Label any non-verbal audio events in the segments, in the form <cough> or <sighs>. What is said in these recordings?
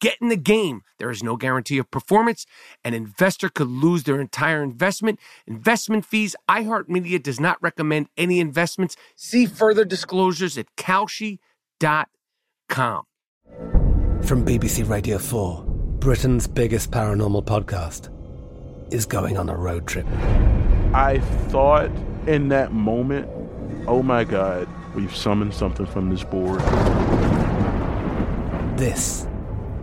Get in the game. There is no guarantee of performance. An investor could lose their entire investment. Investment fees. iHeartMedia does not recommend any investments. See further disclosures at Kalshi.com. From BBC Radio 4, Britain's biggest paranormal podcast is going on a road trip. I thought in that moment, oh my God, we've summoned something from this board. This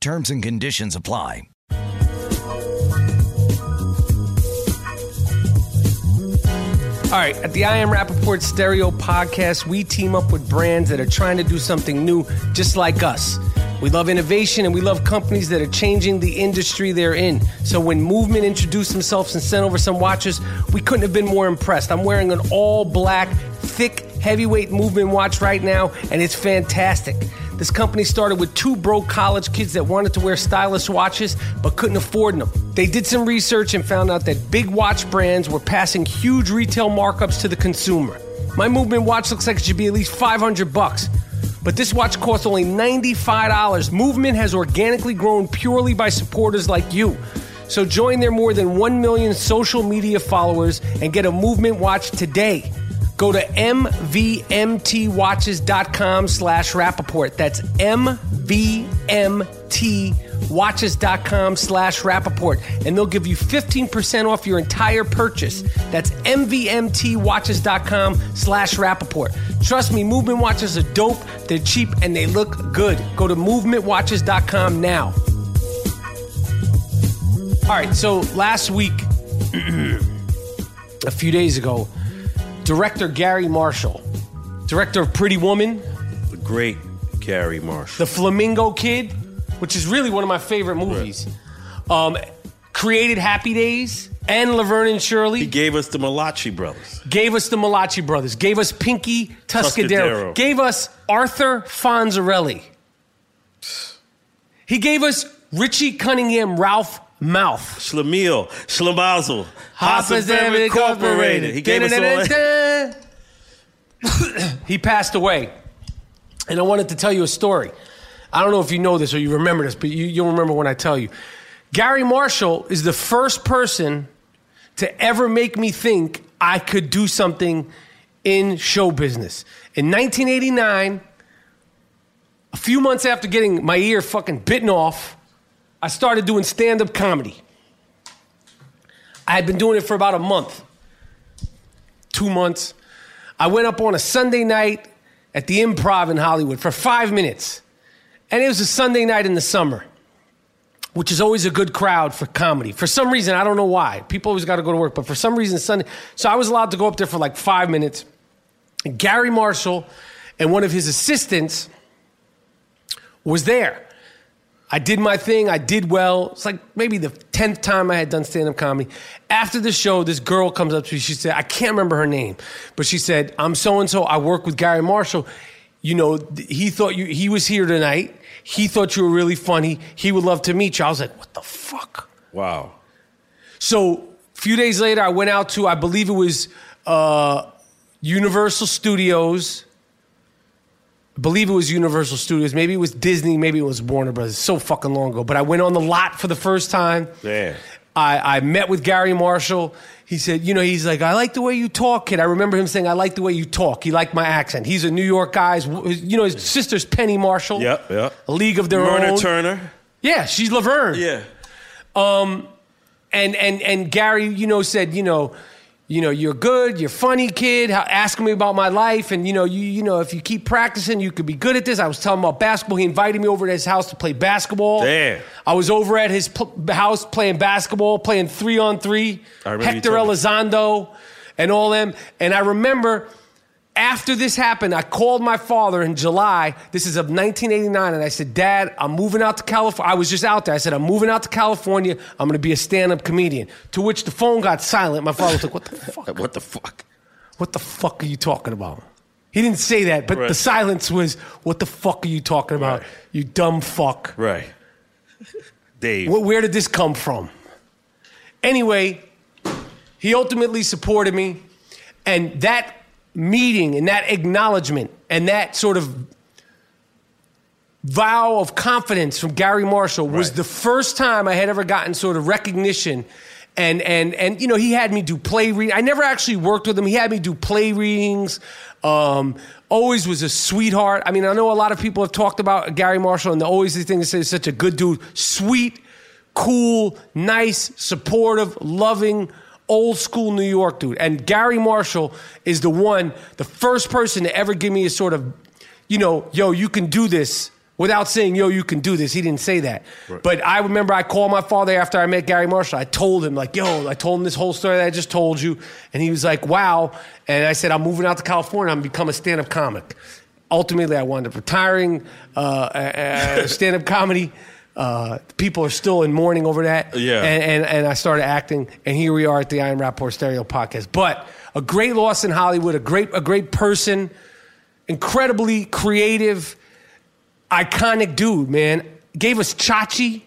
Terms and conditions apply. All right, at the I Am Rapaport Stereo podcast, we team up with brands that are trying to do something new, just like us. We love innovation and we love companies that are changing the industry they're in. So when Movement introduced themselves and sent over some watches, we couldn't have been more impressed. I'm wearing an all black, thick, heavyweight Movement watch right now, and it's fantastic. This company started with two broke college kids that wanted to wear stylish watches but couldn't afford them. They did some research and found out that big watch brands were passing huge retail markups to the consumer. My movement watch looks like it should be at least 500 bucks. But this watch costs only $95. Movement has organically grown purely by supporters like you. So join their more than 1 million social media followers and get a movement watch today. Go to mvmtwatches.com slash Rapaport. That's mvmtwatches.com slash Rapaport. And they'll give you 15% off your entire purchase. That's mvmtwatches.com slash Rapaport. Trust me, movement watches are dope, they're cheap, and they look good. Go to movementwatches.com now. All right, so last week, <clears throat> a few days ago, director Garry Marshall, director of Pretty Woman, The great Garry Marshall. The Flamingo Kid, which is really one of my favorite movies, um, created Happy Days and Laverne and Shirley. He gave us the Malachi brothers. Gave us the Malachi brothers. Gave us Pinky Tuscadero. Tuscadero. Gave us Arthur Fonzarelli. He gave us Richie Cunningham, Ralph Malph. Schlemiel, Schlemazel, Hasenpfeffer Incorporated. He gave us all he passed away. And I wanted to tell you a story. I don't know if you know this or you remember this, but you, you'll remember when I tell you. Gary Marshall is the first person to ever make me think I could do something in show business. In 1989, a few months after getting my ear fucking bitten off, I started doing stand up comedy. I had been doing it for about a month, two months. I went up on a Sunday night at the improv in Hollywood for five minutes. and it was a Sunday night in the summer, which is always a good crowd for comedy. For some reason, I don't know why. People always got to go to work, but for some reason, Sunday. So I was allowed to go up there for like five minutes. And Garry Marshall and one of his assistants was there. I did my thing. I did well. It's like maybe the 10th time I had done stand up comedy. After the show, this girl comes up to me. She said, I can't remember her name, but she said, I'm so and so. I work with Garry Marshall. You know, he thought you, he was here tonight. He thought you were really funny. He would love to meet you. I was like, what the fuck? Wow. So a few days later, I went out to, I believe it was uh, Universal Studios. I believe it was Universal Studios. Maybe it was Disney. Maybe it was Warner Brothers. So fucking long ago. But I went on the lot for the first time. Yeah. I, I met with Garry Marshall. He said, you know, he's like, I like the way you talk, kid. I remember him saying, I like the way you talk. He liked my accent. He's a New York guy. You know, his sister's Penny Marshall. Yep, yep. A league of their Myrna own. Turner. Yeah, she's Laverne. Yeah. Um, and and and Garry, you know, said, you know, you know, you're good, you're funny, kid. How, asking me about my life, and you know, you you know, if you keep practicing, you could be good at this. I was telling him about basketball. He invited me over to his house to play basketball. Damn. I was over at his pl- house playing basketball, playing three on three. I remember Hector. Elizondo and all them. And I remember after this happened, I called my father in July. This is of 1989, and I said, "Dad, I'm moving out to California." I was just out there. I said, "I'm moving out to California. I'm going to be a stand-up comedian." To which the phone got silent. My father was like, "What the <laughs> fuck? What the fuck? What the fuck are you talking about?" He didn't say that, but Right. the silence was, "What the fuck are you talking about? Right. You dumb fuck." Right. Dave. Wh- Where did this come from? Anyway, he ultimately supported me, and that meeting and that acknowledgement and that sort of vow of confidence from Garry Marshall was Right. the first time I had ever gotten sort of recognition. And and and you know he had me do play reading. I never actually worked with him. He had me do play readings. Um, always was a sweetheart. I mean, I know a lot of people have talked about Garry Marshall, and the always the thing to say is such a good dude, sweet, cool, nice, supportive, loving, old school New York dude. And Garry Marshall is the one, the first person to ever give me a sort of, you know, yo, you can do this without saying, yo, you can do this. He didn't say that. But I remember I called my father after I met Garry Marshall. I told him, like, yo, I told him this whole story that I just told you. And he was like, wow. And I said, I'm moving out to California. I'm become a stand up comic. Ultimately, I wound up retiring uh, uh, <laughs> stand up comedy. Uh, people are still in mourning over that. Yeah. And, and, and I started acting, and here we are at the I Am Rapaport Stereo podcast. But a great loss in Hollywood, a great, a great person, incredibly creative, iconic dude, man. Gave us Chachi.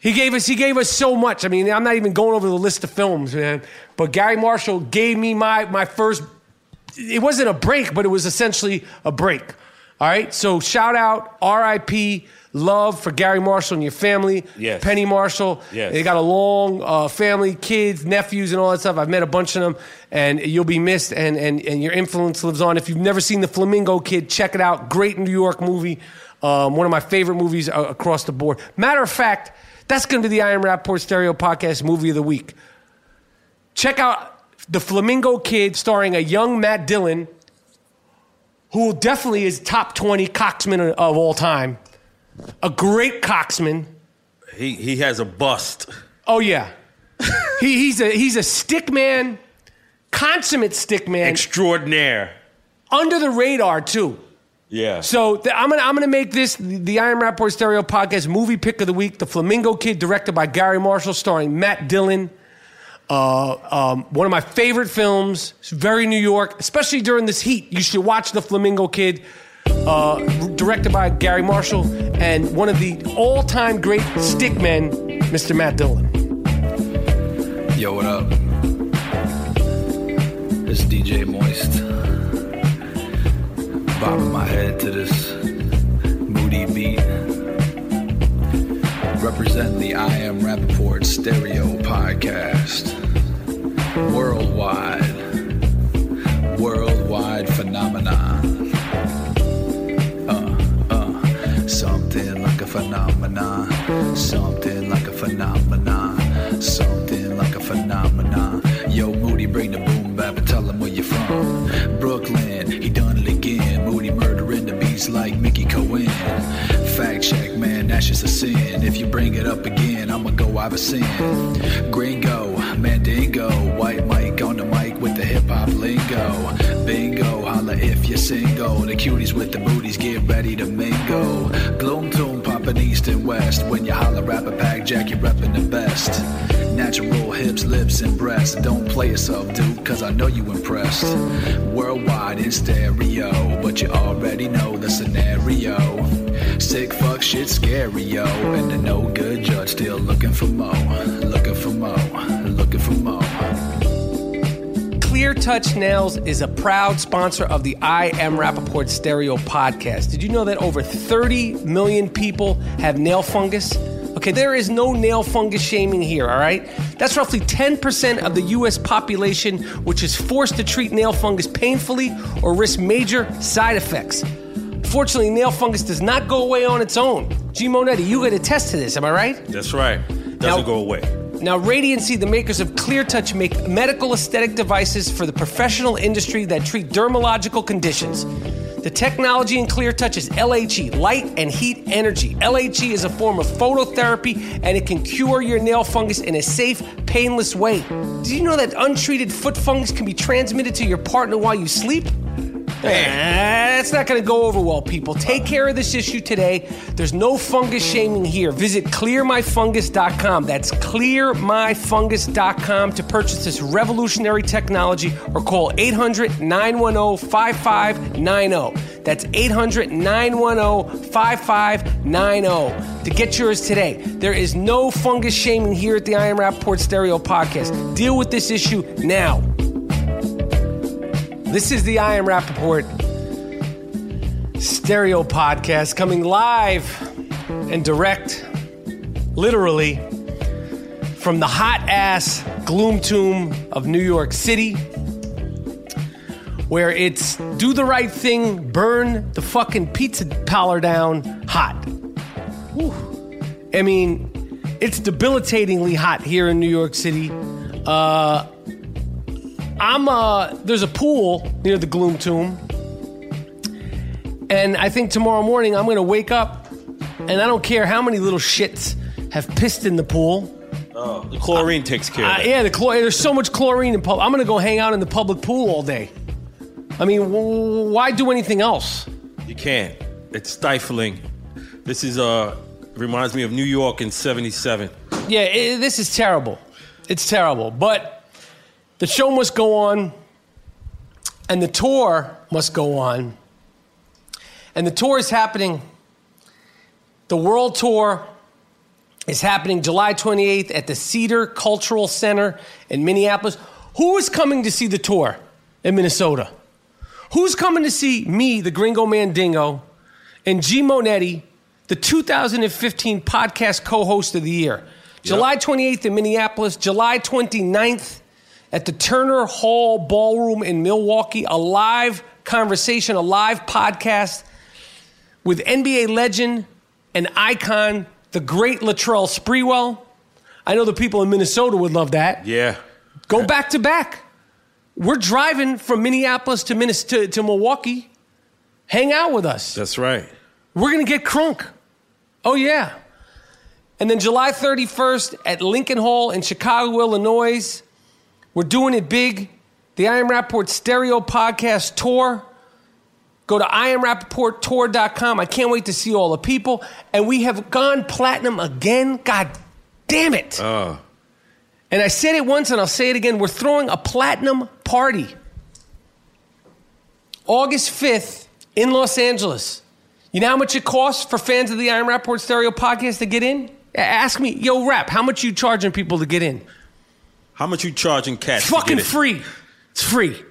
He gave us he gave us so much. I mean, I'm not even going over the list of films, man. But Garry Marshall gave me my my first it wasn't a break, but it was essentially a break. All right? So shout out RIP love for Garry Marshall and your family. Yes. Penny Marshall. Yes. They got a long uh, family, kids, nephews, and all that stuff. I've met a bunch of them, and you'll be missed, and, and, and your influence lives on. If you've never seen The Flamingo Kid, check it out. Great New York movie. Um, one of my favorite movies uh, across the board. Matter of fact, that's going to be the I Am Rapaport Stereo Podcast Movie of the Week. Check out The Flamingo Kid starring a young Matt Dillon, who definitely is top 20 coxman of all time. A great coxman. He he has a bust. Oh yeah, he, he's a he's a stick man, consummate stick man, Extraordinaire. under the radar too. Yeah. So I'm gonna I'm gonna make this the, the I Am Rapaport Stereo Podcast movie pick of the week. The Flamingo Kid, directed by Garry Marshall, starring Matt Dillon. Uh, um, one of my favorite films. It's very New York, especially during this heat. You should watch The Flamingo Kid, uh, directed by Garry Marshall, and one of the all-time great stickmen, Mr. Matt Dillon. Yo, what up? It's DJ Moist. Bobbing my head to this moody beat. Representing the I Am Rapaport Stereo podcast. Worldwide. Worldwide phenomenon. A phenomenon. Something like a phenomenon. Something like a phenomenon. Yo, Moody, bring the boom back and tell him where you're from. Brooklyn, he done it again. Moody murdering the beat knees like Mickey Cohen. Fact check, man, that's just a sin. If you bring it up again, I'ma go have a Iverson. Gringo, Mandingo, White Mike on the mic with the hip hop lingo. Bingo, holla if you're single. The cuties with the booties get ready to mingle. Gloom tomb, poppin' east and west. When you holla rap a pack jack, you're reppin' the best. Natural hips, lips, and breasts. Don't play yourself, dude, cause I know you impressed. Worldwide in stereo, but you already know the scenario. Sick fuck shit scary, yo. And the no good judge still looking for more. Looking for more. Looking for more. Clear Touch Nails is a proud sponsor of the I Am Rapaport Stereo podcast. Did you know that over 30 million people have nail fungus? Okay, there is no nail fungus shaming here, all right? That's roughly 10% of the US population, which is forced to treat nail fungus painfully or risk major side effects. Fortunately, nail fungus does not go away on its own. G. Monetti, you could attest to this, am I right? That's right. Doesn't Now- go away. Now, Radiancy, the makers of Clear Touch, make medical aesthetic devices for the professional industry that treat dermatological conditions. The technology in Clear Touch is LHE, light and heat energy. LHE is a form of phototherapy and it can cure your nail fungus in a safe, painless way. Did you know that untreated foot fungus can be transmitted to your partner while you sleep? Eh, That's not going to go over well, people. Take care of this issue today. There's no fungus shaming here. Visit clearmyfungus.com. That's clearmyfungus.com to purchase this revolutionary technology or call 800 910 5590. That's 800 910 5590 to get yours today. There is no fungus shaming here at the I Am Rapaport Stereo podcast. Deal with this issue now. This is the I Am Rapaport stereo podcast coming live and direct, literally, from the hot ass gloom tomb of New York City, where it's do the right thing, burn the fucking pizza parlor down hot. Whew. I mean, it's debilitatingly hot here in New York City. Uh, I'm uh there's a pool near the Gloom Tomb. And I think tomorrow morning I'm gonna wake up and I don't care how many little shits have pissed in the pool. Oh, the chlorine takes care Uh, of that. yeah, the chlor- there's so much chlorine in public. I'm gonna go hang out in the public pool all day. I mean, w- why do anything else? You can't. It's stifling. This is uh reminds me of New York in '77. Yeah, i this is terrible. It's terrible. But the show must go on, and the tour must go on. And the tour is happening. The world tour is happening July 28th at the Cedar Cultural Center in Minneapolis. Who is coming to see the tour in Minnesota? Who's coming to see me, the Gringo Mandingo, and G Monetti, the 2015 podcast co host of the year? July 28th in Minneapolis, July 29th at the Turner Hall Ballroom in Milwaukee, a live conversation, a live podcast with NBA legend and icon, the great Latrell Sprewell. I know the people in Minnesota would love that. Yeah. Go back to back. We're driving from Minneapolis to, Minnes- to, to Milwaukee. Hang out with us. That's right. We're going to get crunk. Oh, yeah. And then July 31st at Lincoln Hall in Chicago, Illinois, we're doing it big. The I Am Rapaport Stereo Podcast Tour. Go to IamRapaportTour.com. I can't wait to see all the people. And we have gone platinum again. God damn it. Uh, And I said it once and I'll say it again. We're throwing a platinum party August 5th in Los Angeles. You know how much it costs for fans of the I Am Rapaport Stereo podcast to get in? Ask me, yo, rap, how much you charging people to get in? How much you charging cats? To fucking it? free. It's free.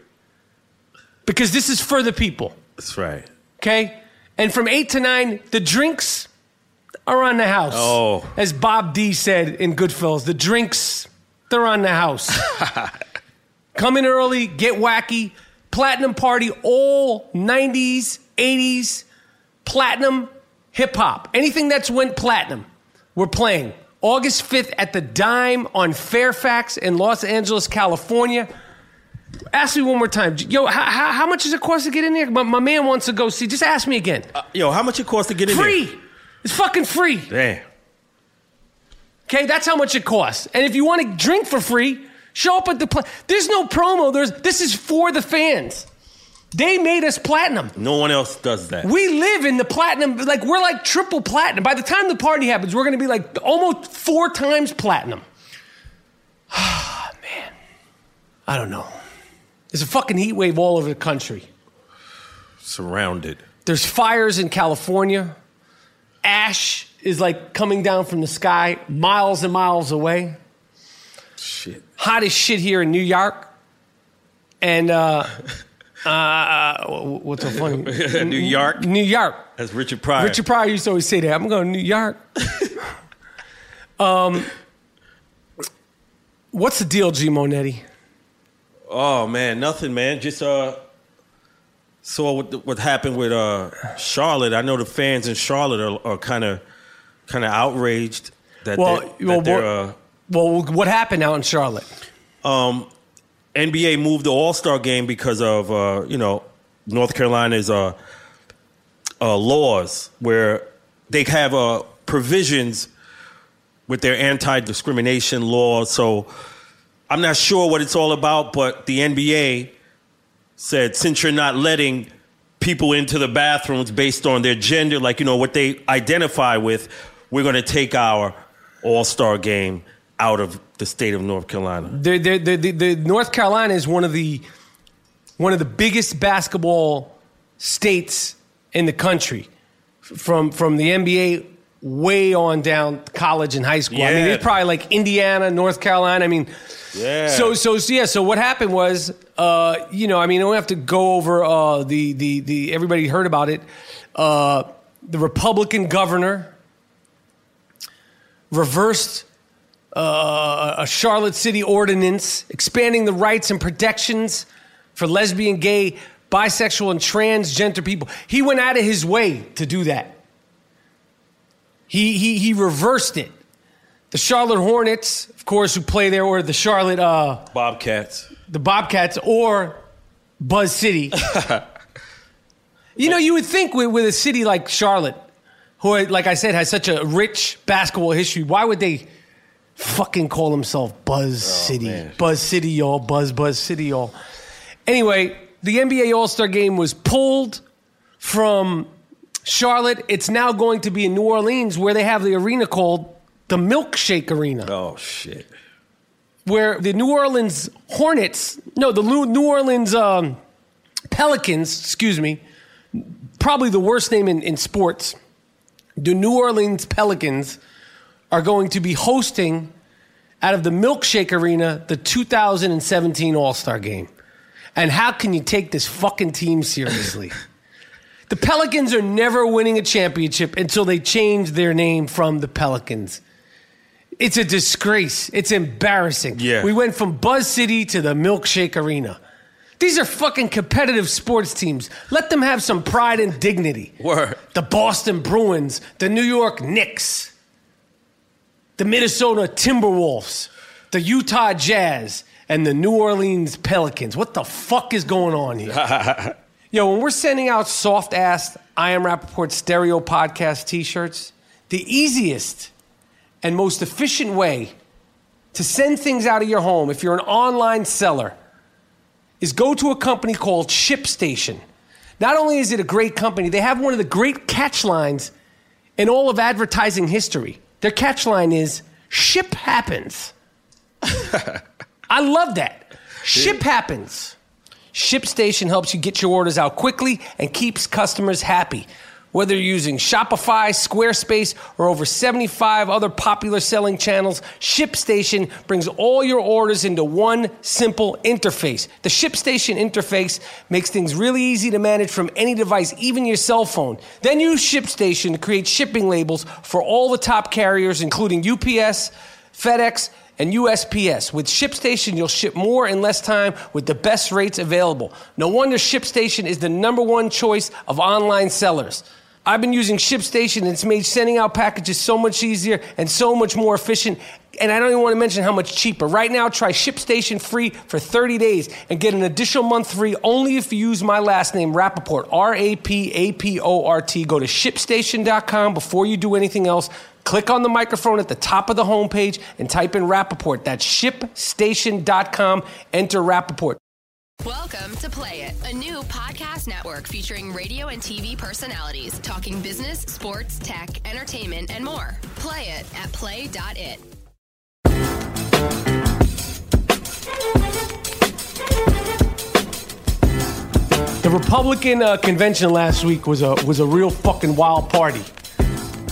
Because this is for the people, That's right. okay? And from 8 to 9, the drinks are on the house. Oh. As Bob D said in Goodfellas, the drinks, they're on the house. <laughs> Come in early, get wacky. Platinum party, all 90s, 80s, platinum hip hop. Anything that's went platinum, we're playing. August 5th at the Dime on Fairfax in Los Angeles, California. Ask me one more time, yo. How, how, how much does it cost to get in there? My, my man wants to go see. Just ask me again. Uh, yo, how much it costs to get in free. It's fucking free. there? Damn. Okay, that's how much it costs. And if you want to drink for free, show up at the. Pla- There's no promo. There's this is for the fans. They made us platinum. No one else does that. We live in the platinum. Like we're like triple platinum. By the time the party happens, we're going to be like almost four times platinum. Ah <sighs> man, I don't know. There's a fucking heat wave all over the country. Surrounded. There's fires in California. Ash is like coming down from the sky miles and miles away. Shit. Hot as shit here in New York. And uh, <laughs> uh, what's so funny? <laughs> New York. New York. That's Richard Pryor. Richard Pryor used to always say that. I'm going to New York. <laughs> um, what's the deal, G Monetti? Oh man, nothing, man. Just uh, saw what what happened with uh Charlotte. I know the fans in Charlotte are, are kind of kind of outraged that Well, they, that well, they're, uh, Well, what happened out in Charlotte? um, NBA moved the All Star game because of uh, you know North Carolina's uh, uh, laws where they have uh, provisions with their anti discrimination laws. So I'm not sure what it's all about, but the NBA said since you're not letting people into the bathrooms based on their gender, like you know what they identify with, we're going to take our All Star game out of the state of North Carolina. The, the, the, the, the North Carolina is one of the one of the biggest basketball states in the country, from from the NBA way on down college and high school. I mean, Yeah. it's probably like Indiana, North Carolina. I mean, Yeah. So so so, yeah. So what happened was, uh, you know, I mean, I don't have to go over uh, the the the everybody heard about it. Uh, the Republican governor reversed uh, a Charlotte City ordinance expanding the rights and protections for lesbian, gay, bisexual, and transgender people. He went out of his way to do that. He, he, he reversed it. The Charlotte Hornets, of course, who play there, or the Charlotte, uh, Bobcats. the Bobcats, or Buzz City. <laughs> you know, you would think with, with a city like Charlotte, who, like I said, has such a rich basketball history, why would they fucking call himself Buzz City? man. Buzz City, y'all. Buzz, Buzz City, y'all. Anyway, the NBA All Star game was pulled from Charlotte. It's now going to be in New Orleans, where they have the arena called the Milkshake Arena Oh shit. where the New Orleans Hornets, no, the Lu- New Orleans um, Pelicans, excuse me, probably the worst name in, in sports. The New Orleans Pelicans are going to be hosting out of the Milkshake Arena the 2017 All Star game. And how can you take this fucking team seriously? <laughs> the Pelicans are never winning a championship until they change their name from the Pelicans. It's a disgrace. It's embarrassing. Yeah. We went from Buzz City to the Milkshake Arena. These are fucking competitive sports teams. Let them have some pride and dignity. Word. The Boston Bruins, the New York Knicks, the Minnesota Timberwolves, the Utah Jazz, and the New Orleans Pelicans. What the fuck is going on here? <laughs> Yo, when we're sending out soft ass I Am Rapaport stereo podcast t shirts, the easiest and most efficient way to send things out of your home if you're an online seller is go to a company called ShipStation. Not only is it a great company, they have one of the great catch lines in all of advertising history. Their catch line is ship happens. I love that. Ship happens. ShipStation helps you get your orders out quickly and keeps customers happy. Whether you're using Shopify, Squarespace, or over 75 other popular selling channels, ShipStation brings all your orders into one simple interface. The ShipStation interface makes things really easy to manage from any device, even your cell phone. Then use ShipStation to create shipping labels for all the top carriers, including UPS, FedEx, and USPS. With ShipStation, you'll ship more in less time with the best rates available. No wonder ShipStation is the number one choice of online sellers. I've been using ShipStation and it's made sending out packages so much easier and so much more efficient. And I don't even want to mention how much cheaper. Right now, try ShipStation free for 30 days and get an additional month free only if you use my last name, Rapaport, R A P A P O R T. Go to shipstation.com before you do anything else. Click on the microphone at the top of the homepage and type in Rapaport. That's shipstation.com. Enter Rapaport. Welcome to Play It, a new podcast network featuring radio and TV personalities talking business, sports, tech, entertainment, and more. Play it at play.it. The Republican uh, convention last week was a was a real fucking wild party.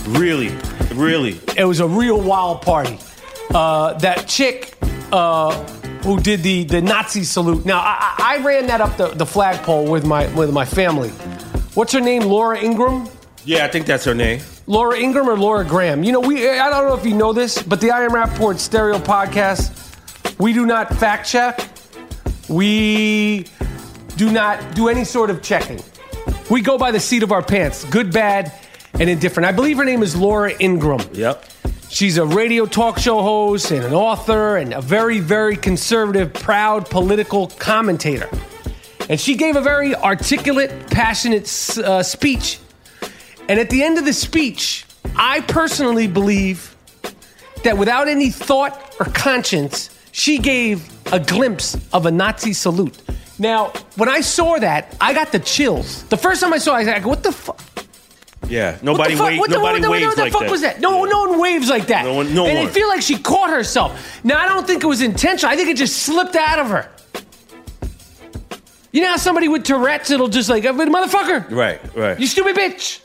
Really, really. It was a real wild party. Uh, that chick uh, who did the, the Nazi salute. Now I, I ran that up the, the flagpole with my with my family. What's her name? Laura Ingraham. Yeah, I think that's her name. Laura Ingraham or Laura Graham? You know, we I don't know if you know this, but the I Am Rapaport Stereo Podcast, we do not fact check. We do not do any sort of checking. We go by the seat of our pants, good, bad, and indifferent. I believe her name is Laura Ingraham. Yep. She's a radio talk show host and an author and a very, very conservative, proud political commentator. And she gave a very articulate, passionate uh, speech. And at the end of the speech, I personally believe that without any thought or conscience, she gave a glimpse of a Nazi salute. Now, when I saw that, I got the chills. The first time I saw it, I was like, what the fuck? Yeah. Nobody, what the wa- What the, nobody what the, waves what the like fuck that. was that? No, no one waves like that. No one- no and one. I feel like she caught herself. Now I don't think it was intentional. I think it just slipped out of her. You know how somebody with Tourette's, it'll just like, motherfucker, Right, right. you stupid bitch.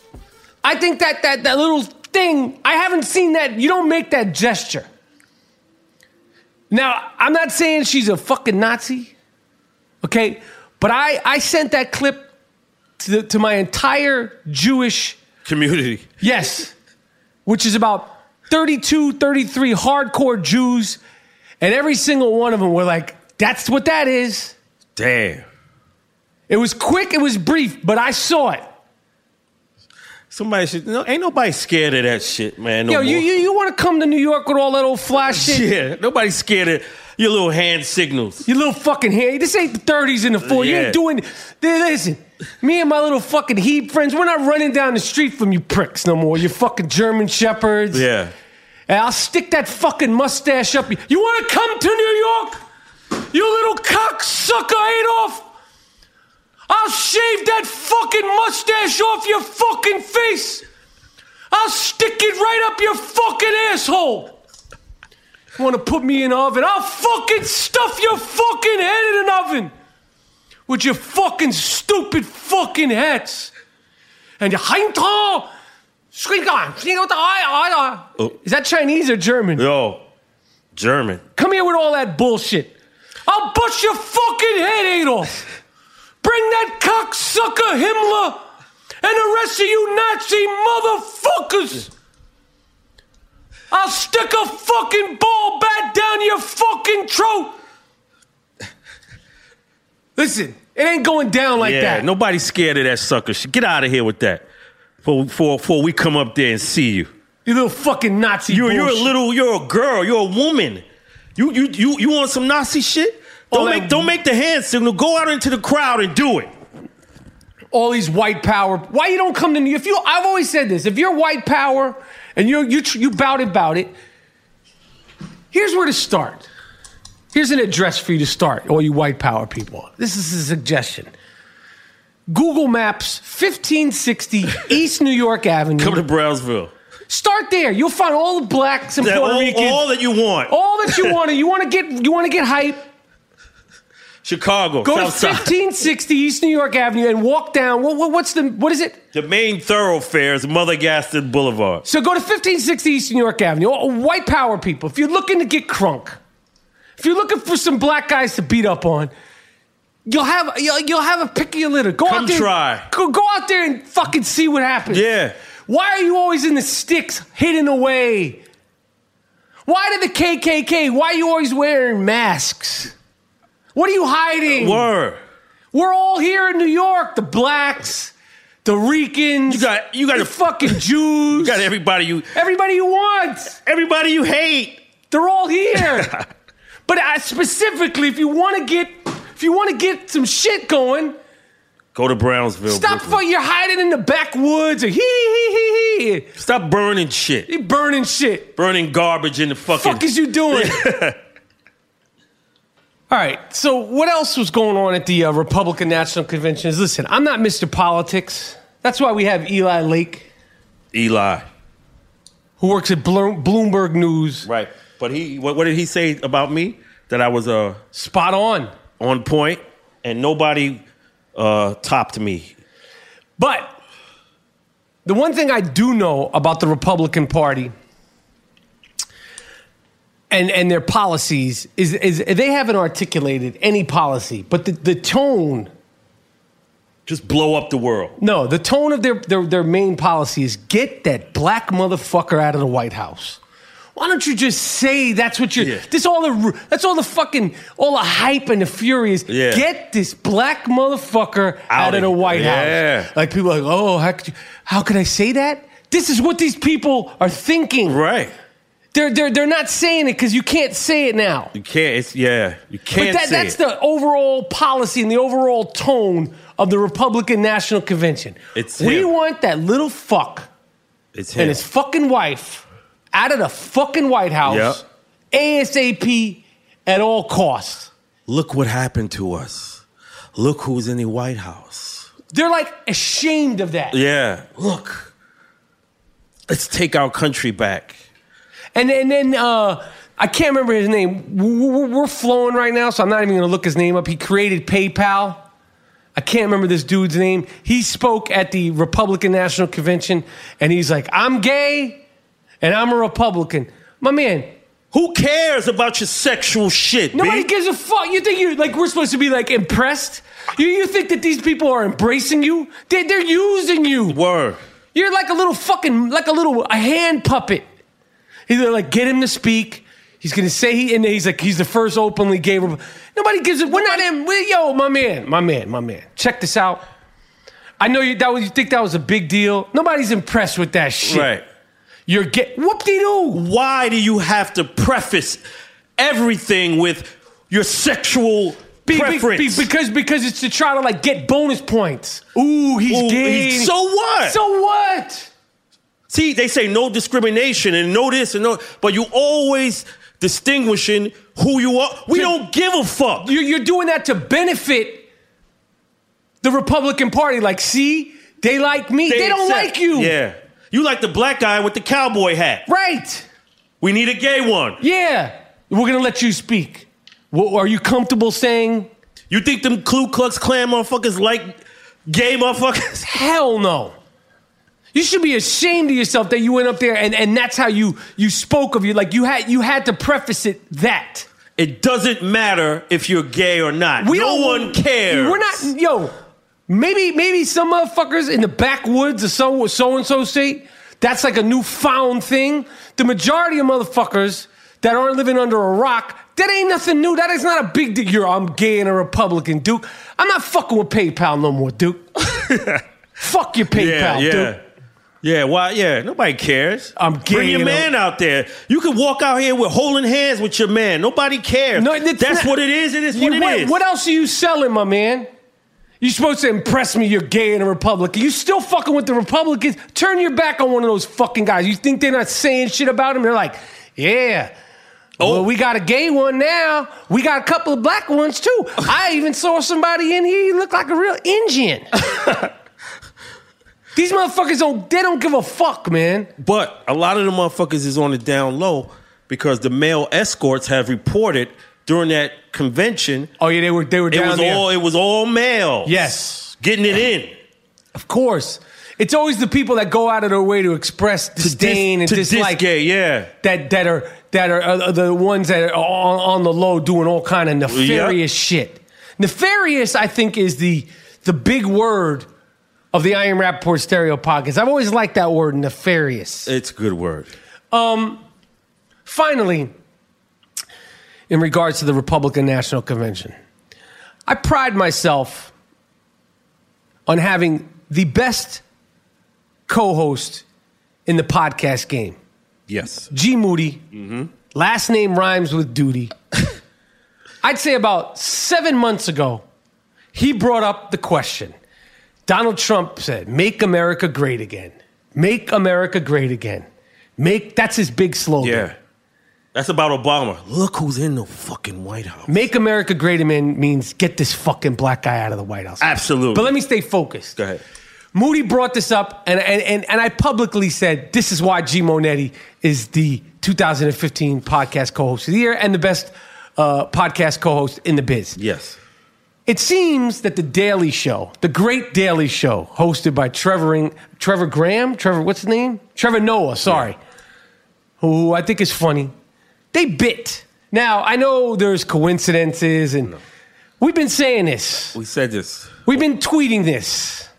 I think that that that little thing, I haven't seen that. You don't make that gesture. Now, I'm not saying she's a fucking Nazi, okay? But I I sent that clip to the, to my entire Jewish Community. Yes, which is about 32, 33 hardcore Jews, and every single one of them were like, "That's what that is." Damn. It was quick, it was brief, but I saw it. Somebody should. No, ain't nobody scared of that shit, man. No Yo, you you, you want to come to New York with all that old flash <laughs> shit? Yeah, nobody's scared of your little hand signals. Your little fucking hand. This ain't the 30s and the 40s. You ain't doing. Listen, me and my little fucking heat friends, we're not running down the street from you pricks no more. You fucking German shepherds. Yeah. And I'll stick that fucking mustache up. you. You want to come to New York? You little cocksucker, Adolf? I'll shave that fucking mustache off your fucking face. I'll stick it right up your fucking asshole. You want to put me in an oven? I'll fucking stuff your fucking head in an oven with your fucking stupid fucking hats. And your Heimtall. Oh. Is that Chinese or German? Yo, German. Come here with all that bullshit. I'll bust your fucking head, Adolf. Bring that cocksucker Himmler and the rest of you Nazi motherfuckers. I'll stick a fucking ball bat down your fucking throat. Listen, it ain't going down like yeah, that. nobody's scared of that sucker shit. Get out of here with that. Before, before, before we come up there and see you. You little fucking Nazi You're, you're a little, you're a girl, you're a woman. You, you, you, you want some Nazi shit? Don't make, don't make the hand signal. Go out into the crowd and do it. all these white power. Why you don't come to New If you, I've always said this. If you're white power and you're you tr- you bout it, bout it. Here's where to start. Here's an address for you to start, all you white power people. This is a suggestion. Google Maps, 1560 East New York Avenue. Come to Brownsville. Start there. You'll find all the blacks and That- Puerto all, Ricans. all that you want. all that you want. You want to get you want to get hype. Chicago, Go to South Side. 1560 East New York Avenue and walk down. What, what, what's the what is it? The main thoroughfare is Mother Gaston Boulevard. So go to 1560 East New York Avenue. All White power people, if you're looking to get crunk, if you're looking for some black guys to beat up on, you'll have you'll, you'll have a pick of your litter. Go Come out there, try. Go, go out there and fucking see what happens. Yeah. Why are you always in the sticks, hidden away? Why did the KKK? Why are you always wearing masks? What are you hiding? Word. We're all here in New York. The blacks, the Ricans. You got you got the a fucking <laughs> Jews. You got everybody you everybody you want. everybody you hate. They're all here. <laughs> but I, specifically, if you want to get if you want to get some shit going, Go to Brownsville. stop Brooklyn. for you're hiding in the backwoods or hee hee hee hee. Stop burning shit. You burning shit. Burning garbage in the fucking. fuck is you doing? <laughs> All right. So what else was going on at the uh, Republican National Conventions? Listen, I'm not Mr. Politics. That's why we have Eli Lake, Eli. who works at Bloomberg News. Right. But he what, what did he say about me? That I was uh Spot on. on point and nobody uh topped me. But the one thing I do know about the Republican Party and, and their policies is, is they haven't articulated any policy, but the, the tone, Just blow up the world. no, the tone of their, their, their main policy is get that black motherfucker out of the White House. Why don't you just say that's what you're? Yeah. This all the that's all the fucking all the hype and the fury is. Yeah. Get this black motherfucker out, Out of the White yeah. House. Like people are like, oh, how could you, how could I say that? This is what these people are thinking. Right. They're they're they're not saying it because you can't say it now. You can't it's yeah. You can't But that, that's it. the overall policy and the overall tone of the Republican National Convention. It's we him. want that little fuck it's and his fucking wife out of the fucking White House ASAP at all costs. Look what happened to us. Look who's in the White House. They're like ashamed of that. Yeah. Look. Let's take our country back. And then, then uh, I can't remember his name. We're, we're flowing right now, so I'm not even going to look his name up. He created PayPal. I can't remember this dude's name. He spoke at the Republican National Convention, and he's like, "I'm gay, and I'm a Republican." My man, Who cares about your sexual shit? nobody B? gives a fuck. You think you like we're supposed to be like impressed? You, you think that these people are embracing you? They, they're using you. Word. You're like a little fucking, like a little a hand puppet. Either like get him to speak. He's gonna say he, and he's like he's the first openly gay. Rep- Nobody gives it. We're not in. We, yo, my man, my man, my man. Check this out. I know you that was, you think that was a big deal. Nobody's impressed with that shit. Right. You're get whoop de doo. Why do you have to preface everything with your sexual be, preference? because because it's to try to like get bonus points. Ooh, he's Ooh, gay. he's- so what? So what? See, they say no discrimination and no this and no, but you always distinguishing who you are. We don't give a fuck. You're, you're doing that to benefit the Republican Party. Like, see, they like me. They, don't accept- like you. Yeah. You like the black guy with the cowboy hat. Right. We need a gay one. Yeah. We're going to let you speak. Well, are you comfortable saying? You think them Ku Klux Klan motherfuckers like gay motherfuckers? <laughs> Hell no. You should be ashamed of yourself that you went up there and, and that's how you you spoke of you. Like you had you had to preface it that. It doesn't matter if you're gay or not. We no one cares. We're not yo. Maybe maybe some motherfuckers in the backwoods of so so and so state. That's like a newfound thing. The majority of motherfuckers that aren't living under a rock, that ain't nothing new. That is not a big deal. You're I'm gay and a Republican, Duke. I'm not fucking with PayPal no more, Duke. <laughs> Fuck your PayPal, Yeah, yeah. Duke. Yeah, why? Yeah, nobody cares. I'm gay Bring your man out there. You can walk out here with holding hands with your man. Nobody cares. No, That's not- what it is. It is You- what it what, is. what else are you selling, my man? You supposed to impress me you're gay and a Republican. You still fucking with the Republicans? Turn your back on one of those fucking guys. You think they're not saying shit about him? They're like, yeah. Oh, well, we got a gay one now. We got a couple of black ones too. I even saw somebody in here. He looked like a real Indian. <laughs> These motherfuckers don't. They don't give a fuck, man. But a lot of the motherfuckers is on the down low because the male escorts have reported during that convention. Oh yeah, they were. They were Down It was there. all. It was all male. Yes. getting it in. Of course. It's always the people that go out of their way to express disdain and to dis dislike gay, yeah. that that are that are uh, the ones that are on, on the low doing all kind of nefarious shit. Nefarious, I think, is the the big word of the I Am Rapaport Stereo podcast. I've always liked that word, nefarious. It's a good word. Um, finally, in regards to the Republican National Convention, I pride myself on having the best co-host in the podcast game. Yes. G Moody. Mm-hmm. Last name rhymes with duty. <laughs> I'd say about seven months ago, he brought up the question. Donald Trump said, "Make America great again. Make America great again. Make." That's his big slogan. Yeah. That's about Obama. Look who's in the fucking White House. Make America great again means get this fucking black guy out of the White House. Absolutely. But let me stay focused. Go ahead. Moody brought this up, and, and, and, and I publicly said this is why G. Monetti is the 2015 podcast co host of the year and the best uh, podcast co host in the biz. Yes. It seems that the Daily Show, the great Daily Show, hosted by Trevor, Trevor Graham, Trevor, what's his name? Trevor Noah, sorry, who I think is funny, they bit. Now, I know there's coincidences, and we've been saying this. We said this. We've been tweeting this.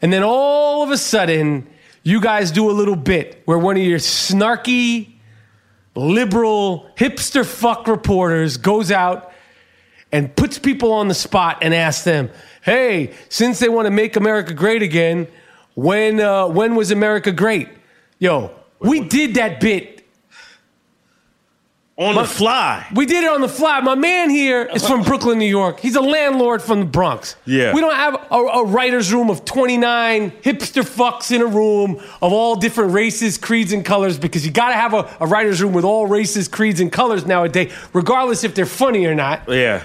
And then all of a sudden, you guys do a little bit where one of your snarky, liberal, hipster fuck reporters goes out and puts people on the spot and asks them, hey, since they want to make America great again, when, uh, when was America great? Yo, we did that bit On My- the fly. we did it on the fly. My man here is from Brooklyn, New York. He's a landlord from the Bronx. Yeah. We don't have a, a writer's room of 29 hipster fucks in a room of all different races, creeds, and colors because you got to have a, a writer's room with all races, creeds, and colors nowadays, regardless if they're funny or not, Yeah.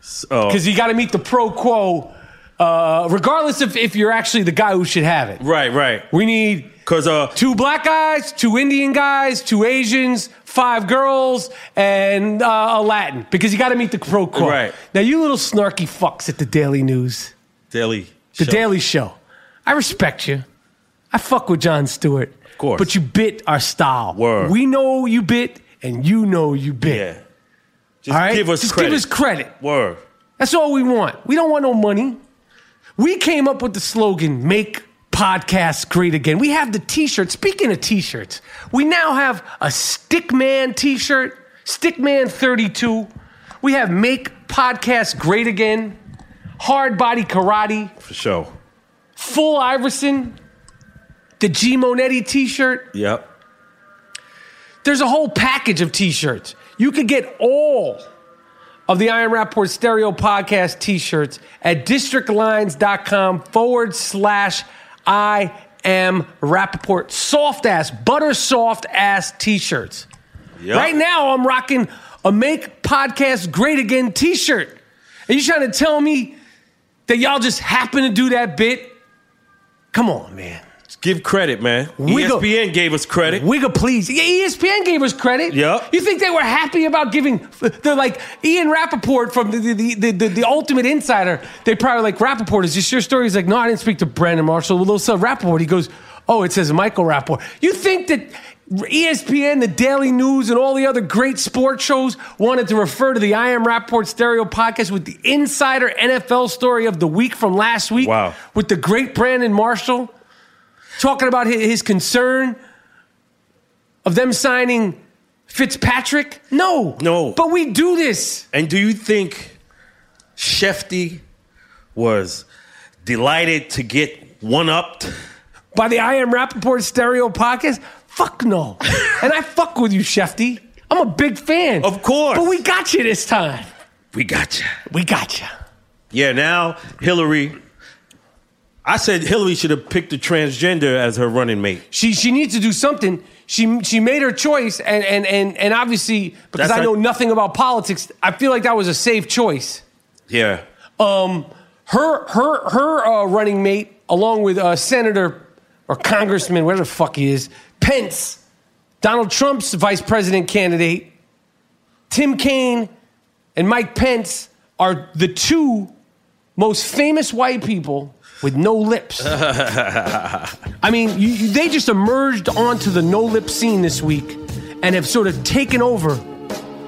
So, because you got to meet the pro quo, uh, regardless of if you're actually the guy who should have it. right, right. We need Because uh, two black guys, two Indian guys, two Asians, five girls, and uh, a Latin because you got to meet the pro quo. Right. Now, you little snarky fucks at the Daily News, Daily. the Show. Daily Show. I respect you. I fuck with Jon Stewart. Of course. But you bit our style. Word. We know you bit, and you know you bit. Yeah. Just All right? give us Just credit. give us credit. Word. That's all we want. We don't want no money. We came up with the slogan, make podcasts great again. We have the t-shirt. Speaking of t-shirts, we now have a Stickman t-shirt, Stickman 32. We have make Podcast great again, hard body karate, For sure. full Iverson, the G Monetti t-shirt. Yep. There's a whole package of t-shirts. You could get all of the I Am Rapaport Stereo Podcast t-shirts at districtlines.com forward slash I am Rapaport. Soft ass, butter soft ass t-shirts. Yep. Right now, I'm rocking a Make Podcast Great Again t-shirt. Are you trying to tell me that y'all just happen to do that bit? Come on, man. Give credit, man. We go- ESPN gave us credit. Wigga, please. Yeah, ESPN gave us credit. Yep. You think they were happy about giving? They're like Ian Rapoport from the the, the, the, the Ultimate Insider. They probably like Rappaport. Is this your story? He's like, no, I didn't speak to Brandon Marshall. Well, so Rappaport. He goes, oh, it says Michael Rapaport. You think that ESPN, the Daily News, and all the other great sports shows wanted to refer to the I Am Rapaport Stereo podcast with the insider NFL story of the week from last week? Wow. With the great Brandon Marshall talking about his, concern of them signing Fitzpatrick? No. No. But we do this. And do you think Shefty was delighted to get one upped? By the I Am Rapaport Stereo podcast? Fuck no. <laughs> and I fuck with you, Shefty. I'm a big fan. Of course. But we got you this time. We got you. We got you. Yeah, now Hillary. I said Hillary should have picked a transgender as her running mate. She she needs to do something. She she made her choice, and and and and obviously because That's I know not- nothing about politics, I feel like that was a safe choice. Yeah. um, her her her uh, running mate, along with uh, Senator or Congressman, whatever the fuck he is, Pence, Donald Trump's vice president candidate, Tim Kaine, and Mike Pence are the two most famous white people with no lips. <laughs> I mean, you, you- they just emerged onto the no lip scene this week and have sort of taken over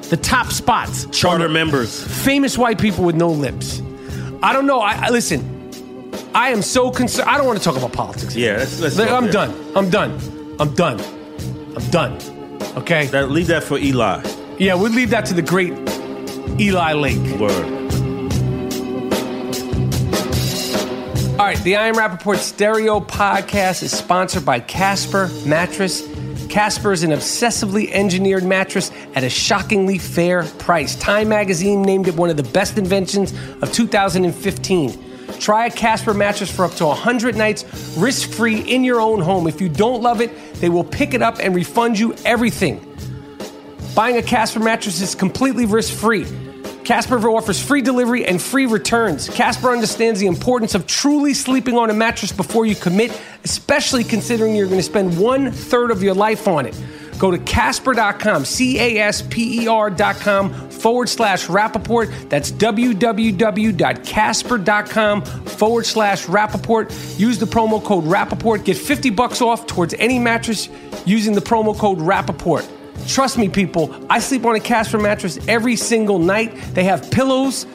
the top spots Charter members. famous white people with no lips. I don't know. I, I listen. I am so concerned. I don't want to talk about politics. Yeah, let's, let's I'm done. I'm done. I'm done. I'm done. Okay. That, leave that for Eli. yeah, we'll leave that to the great Eli Lake. Word. All right, the I Am Rapaport Stereo Podcast is sponsored by Casper Mattress. Casper is an obsessively engineered mattress at a shockingly fair price. Time Magazine named it one of the best inventions of 2015. Try a Casper mattress for up to 100 nights risk free in your own home. If you don't love it, they will pick it up and refund you everything. Buying a Casper mattress is completely risk free. Casper offers free delivery and free returns. Casper understands the importance of truly sleeping on a mattress before you commit, especially considering you're going to spend one third of your life on it. Go to Casper.com, C A S P E R.com forward slash Rapaport. That's www.casper.com forward slash Rapaport. Use the promo code Rapaport. Get 50 bucks off towards any mattress using the promo code Rapaport. Trust me, people, I sleep on a Casper mattress every single night. They have pillows,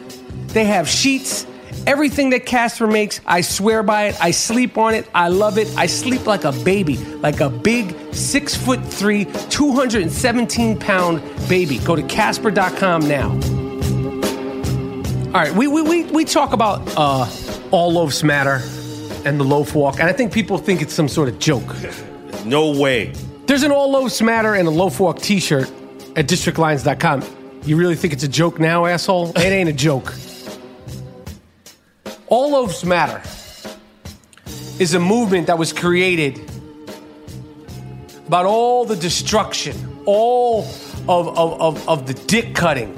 they have sheets, everything that Casper makes. I swear by it. I sleep on it. I love it. I sleep like a baby, like a big six foot three, 217 pound baby. Go to Casper.com now. All right, we, we, we, we talk about uh, all loaves matter and the loaf walk, and I think people think it's some sort of joke. No way. There's an All Loafs Matter and a Loaf Walk t shirt at districtlines.com. You really think it's a joke now, asshole? It ain't a joke. All Loafs Matter is a movement that was created about all the destruction, all of, of, of, of the dick cutting,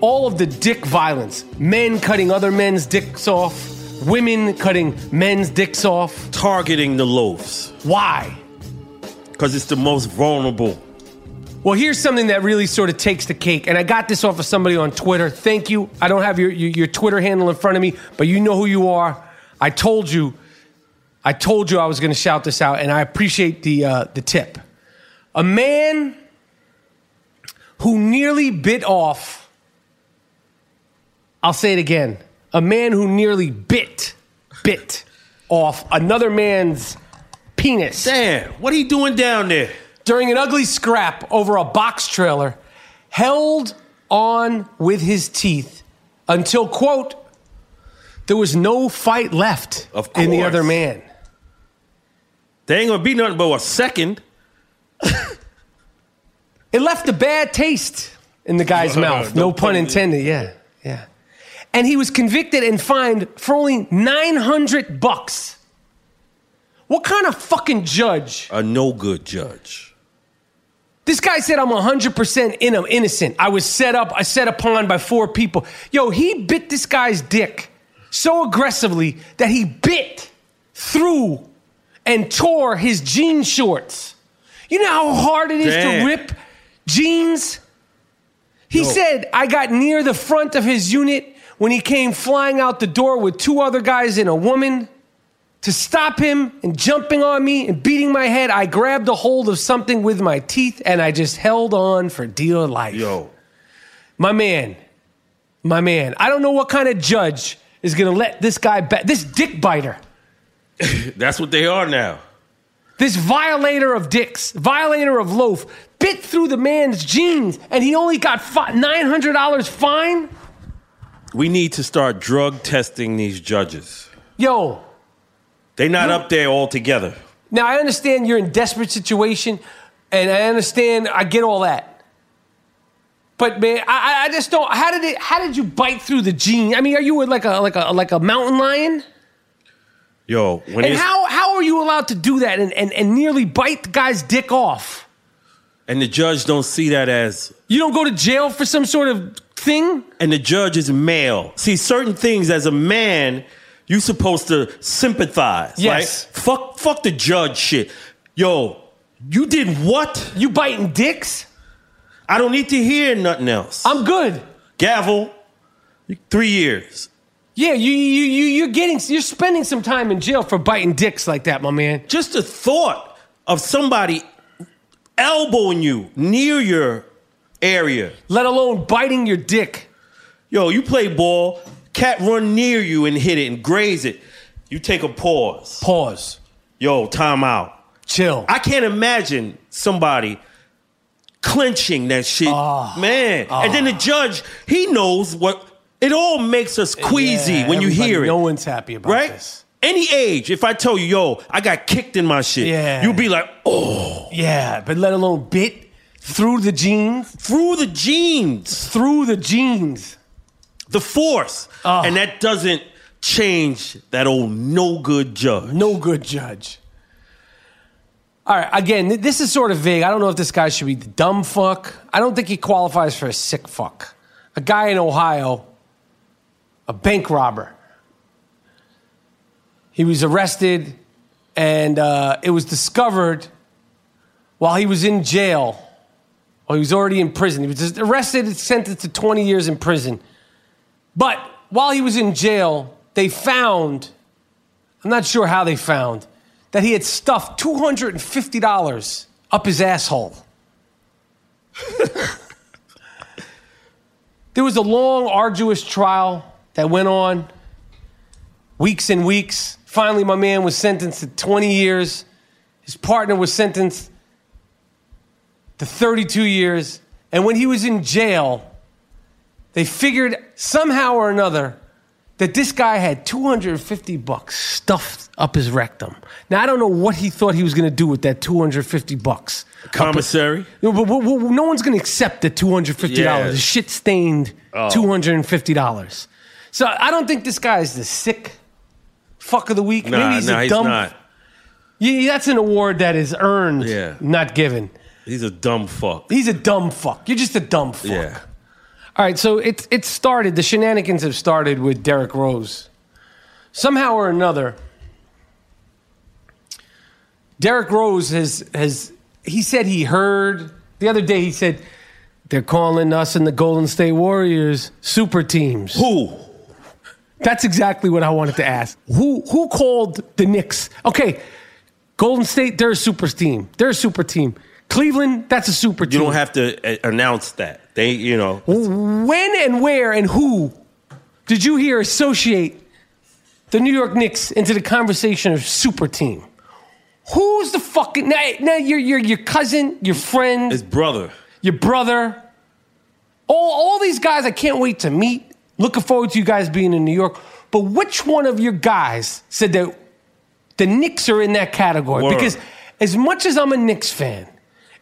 all of the dick violence, men cutting other men's dicks off, women cutting men's dicks off. Targeting the loaves Why? Because it's the most vulnerable. Well, here's something that really sort of takes the cake, and I got this off of somebody on Twitter. Thank you. I don't have your, your, your Twitter handle in front of me, but you know who you are. I told you, I told you I was going to shout this out, and I appreciate the uh, the tip. A man who nearly bit off. I'll say it again. A man who nearly bit, bit off another man's penis Damn, what are you doing down there? during an ugly scrap over a box trailer, held on with his teeth until, quote, there was no fight left Of in the other man. There ain't gonna be nothing but a second. It left a bad taste in the guy's <laughs> mouth. No, No pun pun intended. Yeah, yeah. And he was convicted and fined for only 900 bucks. What kind of fucking judge? A no good judge. This guy said I'm 100% in, innocent. I was set up, I set upon by four people. Yo, he bit this guy's dick so aggressively that he bit through and tore his jean shorts. You know how hard it is Damn. to rip jeans? He Yo. said I got near the front of his unit when he came flying out the door with two other guys and a woman. To stop him and jumping on me and beating my head, I grabbed a hold of something with my teeth and I just held on for dear life. Yo, My man, my man, I don't know what kind of judge is gonna let this guy back, this dick biter, <laughs> that's what they are now. this violator of dicks, violator of loaf, bit through the man's jeans and he only got $900 fine? We need to start drug testing these judges. Yo, They not up there all together. Now I understand you're in desperate situation, and I understand I get all that. But man, I, I- I just don't. How did it? How did you bite through the gene? I mean, are you like a like a like a mountain lion? Yo, when And it's, how how are you allowed to do that and, and, and nearly bite the guy's dick off? and the judge don't see that as You don't go to jail for some sort of thing? and the judge is male. See, certain things as a man, you supposed to sympathize. Yes. Right? Fuck fuck the judge shit. Yo, you did what? You biting dicks? I don't need to hear nothing else. I'm good. Gavel, three years. Yeah, you you you you're getting you're spending some time in jail for biting dicks like that, my man. Just the thought of somebody elbowing you near your area. Let alone biting your dick. Yo, you play ball, cat run near you and hit it and graze it. You take a pause. Pause. Yo, time out. Chill. I can't imagine somebody clenching that shit, ah. man. And then the ah. judge, he knows what It all makes us queasy Yeah, when you hear it. No one's happy about right? this. Any age, if I tell you, yo, I got kicked in my shit, Yeah. you'll be like, oh, Yeah, but let alone bit through the jeans, through the jeans, through the jeans. The force. Oh. And that doesn't change that old no good judge. No good judge. All right, again, this is sort of vague. I don't know if this guy should be the dumb fuck. I don't think he qualifies for a sick fuck. A guy in Ohio, a bank robber. He was arrested, and uh, it was discovered while he was in jail. Well, he was already in prison. He was just arrested and sentenced to 20 years in prison. But while he was in jail, they found I'm not sure how they found that he had stuffed $250 up his asshole. <laughs> there was a long, arduous trial that went on weeks and weeks. Finally, my man was sentenced to 20 years. His partner was sentenced to 32 years. And when he was in jail, they figured somehow or another that this guy had 250 bucks stuffed up his rectum. Now I don't know what he thought he was going to do with that 250 bucks. Commissary? No, but, but- but no one's going to accept the $250. Yeah. The shit stained $250. So I don't think this guy is the sick fuck of the week. Nah, Maybe he's nah, a he's dumb. not. Yeah, that's an award that is earned, Yeah. not given. He's a dumb fuck. He's a dumb fuck. You're just a dumb fuck. Yeah. All right, so it it started. The shenanigans have started with Derrick Rose. Somehow or another, Derrick Rose has has he said he heard the other day. He said they're calling us and the Golden State Warriors super teams. Who? That's exactly what I wanted to ask. Who who called the Knicks? Okay, Golden State, they're a super team. They're a super team. Cleveland, that's a super team. You don't have to uh, announce that. They, you know, When and where and who did you hear associate the New York Knicks into the conversation of super team? Who's the fucking now? Now your your your cousin, your friend, his brother. your brother, all all these guys. I can't wait to meet. Looking forward to you guys being in New York. But which one of your guys said that the Knicks are in that category? Word. Because as much as I'm a Knicks fan,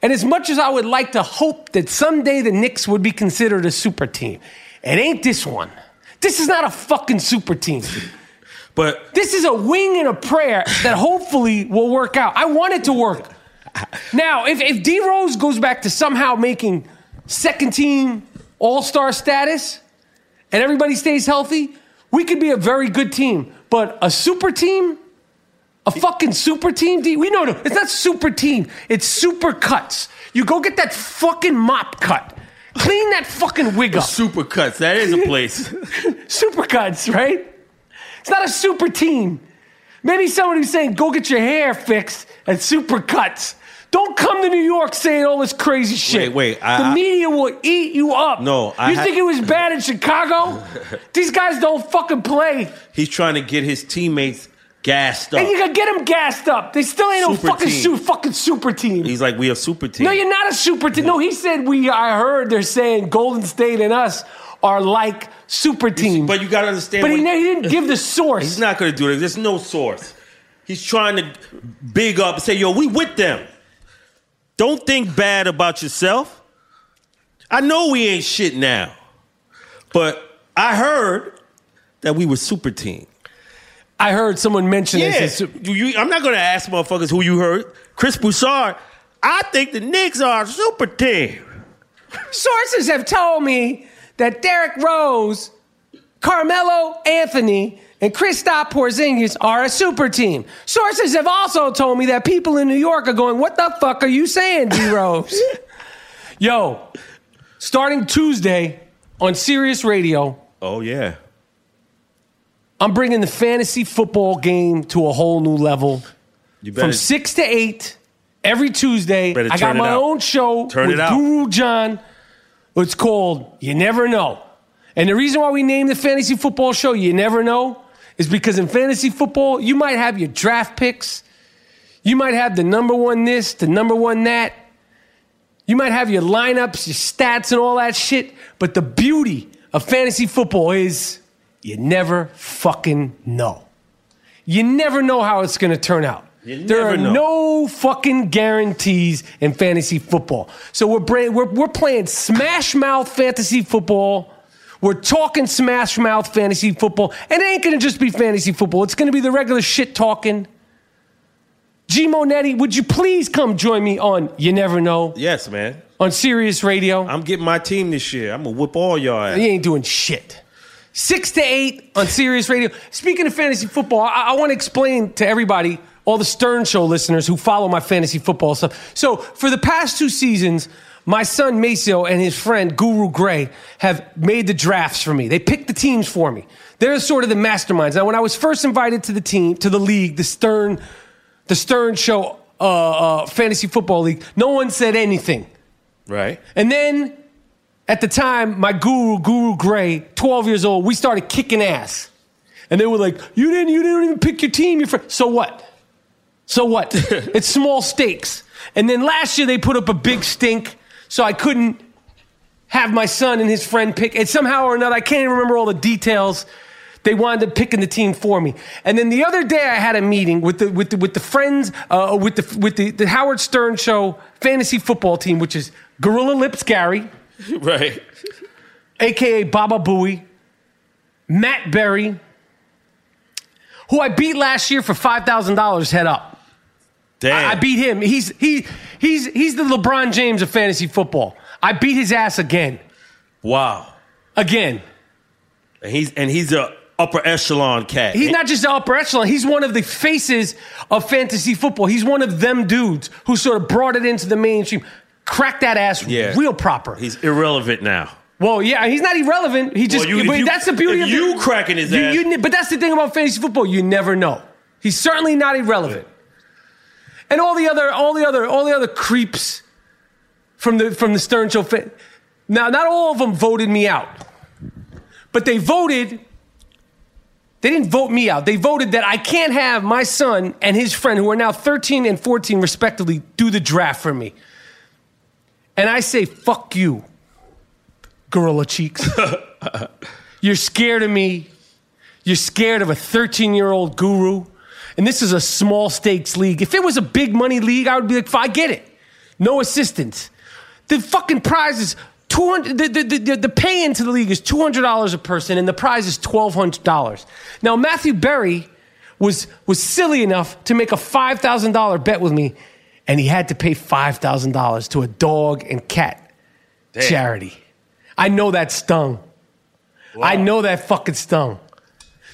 and as much as I would like to hope that someday the Knicks would be considered a super team, it ain't this one. This is not a fucking super team. But This is a wing and a prayer that hopefully will work out. I want it to work. Now, if, if D Rose goes back to somehow making second team all star status and everybody stays healthy, we could be a very good team. But a super team, a fucking super team, D, we know no, it's not super team, it's super cuts. You go get that fucking mop cut. Clean that fucking wig up. super cuts. That is a place. <laughs> Super cuts, right? It's not a super team. Maybe someone who's saying, go get your hair fixed at super cuts. Don't come to New York saying all this crazy shit. Wait, wait, I- the I- media will eat you up. No, I You ha- think it was bad in Chicago? <laughs> These guys don't fucking play. He's trying to get his teammates gassed up. And you can get them gassed up. They still ain't no fucking, team. su- fucking super team. He's like, we a super team. No, you're not a super team. No, he said we. I heard they're saying Golden State and us are like super teams. But you got to understand. But he, he didn't give the source. He's not going to do it. There's no source. He's trying to big up and say, yo, we with them. Don't think bad about yourself. I know we ain't shit now. But I heard that we were super team. I heard someone mention Yeah. this. as- You- you- I'm not going to ask motherfuckers who you heard. Chris Broussard. I think the Knicks are a super team. Sources have told me that Derrick Rose, Carmelo Anthony, and Kristaps Porzingis are a super team. Sources have also told me that people in New York are going, "What the fuck are you saying, D Rose?" <laughs> Yo, starting Tuesday on Sirius Radio, Oh, yeah. I'm bringing the fantasy football game to a whole new level. You From six to eight every Tuesday. I got my out. own show Turn with. Guru John. It's called You Never Know. And the reason why we named the fantasy football show You Never Know is because in fantasy football, you might have your draft picks. You might have the number one this, the number one that. You might have your lineups, your stats, and all that shit. But the beauty of fantasy football is you never fucking know. You never know how it's going to turn out. You there are know. no fucking guarantees in fantasy football. So we're, bra- we're, we're playing smash mouth fantasy football. We're talking smash mouth fantasy football. And it ain't going to just be fantasy football, it's going to be the regular shit talking. G Monetti, would you please come join me on You Never Know Yes, man. on Sirius Radio? I'm getting my team this year. I'm gonna whip all y'all ass. He ain't doing shit. Six to eight on Sirius Radio. Speaking of fantasy football, I, I want to explain to everybody, all the Stern Show listeners who follow my fantasy football stuff. So, for the past two seasons, my son Maceo and his friend Guru Gray have made the drafts for me. They picked the teams for me. They're sort of the masterminds. Now, when I was first invited to the team, to the league, the Stern, the Stern Show uh, uh, fantasy football league, no one said anything. Right. And then at the time, my guru, Guru Gray, 12 years old, we started kicking ass. And they were like, You didn't, you didn't even pick your team. Your friend. So what? So what? <laughs> it's small stakes. And then last year they put up a big stink, so I couldn't have my son and his friend pick. And somehow or another, I can't even remember all the details. They wound up picking the team for me. And then the other day, I had a meeting with the with the, with the friends uh, with the with the, the Howard Stern Show fantasy football team, which is Gorilla Lips Gary, <laughs> Right. aka Baba Booey, Matt Berry, who I beat last year for five thousand dollars head up. Damn. I, I beat him. He's he he's he's the LeBron James of fantasy football. I beat his ass again, Wow. again. And he's and he's a upper echelon cat. He's not just the upper echelon. He's one of the faces of fantasy football. He's one of them dudes who sort of brought it into the mainstream, cracked that ass Yeah. real proper. He's irrelevant now. well, yeah, he's not irrelevant. He just, well, you, but you, that's the beauty of you the- cracking his you- ass- you but that's the thing about fantasy football. You never know. He's certainly not irrelevant. And all the other, all the other, all the other creeps from the from the Stern Show. Fan- now, not all of them voted me out, but they voted. They didn't vote me out. They voted that I can't have my son and his friend, who are now 13 and 14 respectively, do the draft for me. And I say, fuck you, Gorilla Cheeks. <laughs> You're scared of me. You're scared of a 13 year old guru. And this is a small stakes league. If it was a big money league, I would be like, "Fine, I get it. No assistance. The fucking prize is 200 the, the, the, the pay into the league is $200 a person and the prize is $1200 now matthew berry was was silly enough to make a $5000 bet with me and he had to pay $5000 to a dog and cat charity i know that stung i know that fucking stung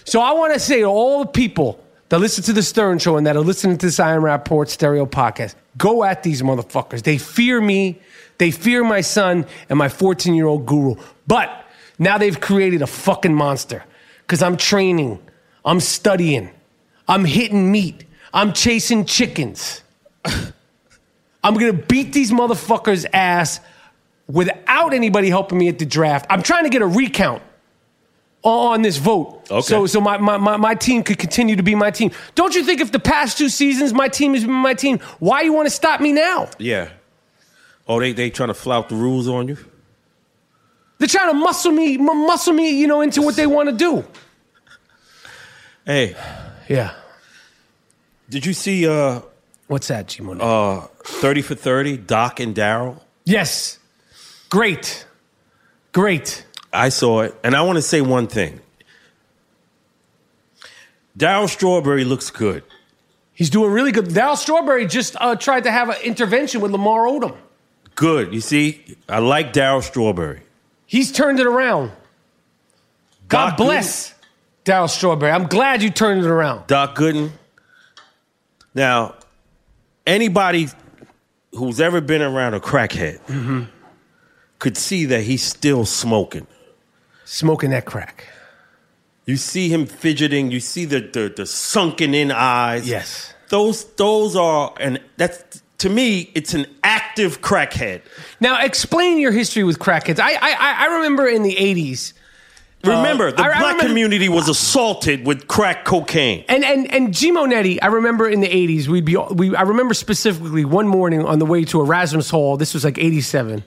so I want to say to all the people that listen to the Stern Show and that are listening to this I Am Rapaport stereo podcast, go at these motherfuckers. They fear me. They fear my son and my 14 year old guru. But now they've created a fucking monster because I'm training, I'm studying, I'm hitting meat, I'm chasing chickens. <laughs> I'm going to beat these motherfuckers' ass without anybody helping me at the draft. I'm trying to get a recount on this vote. Okay. So, so my, my, my, my team could continue to be my team. Don't you think if the past two seasons my team has been my team, why you want to stop me now? Yeah. Oh, they they trying to flout the rules on you? They're trying to muscle me, mu- muscle me, you know, into what they want to do. Hey, Yeah. did you see uh What's that, G Money? uh 30 for 30, Doc and Daryl? yes. Great. Great. I saw it, and I want to say one thing. Daryl Strawberry looks good. He's doing really good. Daryl Strawberry just uh, tried to have an intervention with Lamar Odom. Good. You see, I like Daryl Strawberry. He's turned it around. God Doc bless Daryl Strawberry. I'm glad you turned it around. Doc Gooden. Now, anybody who's ever been around a crackhead Mm-hmm. could see that he's still smoking. Smoking that crack. You see him fidgeting. You see the the, the sunken in eyes. Yes. Those those are and that's to me it's an active crackhead. Now, explain your history with crackheads. I I, I- I remember in the 80s, Remember, the Uh, I- I black remember- community was assaulted with crack cocaine. And and and G Monetti, I remember in the '80s, we'd be we. I remember specifically one morning on the way to Erasmus Hall. This was like '87.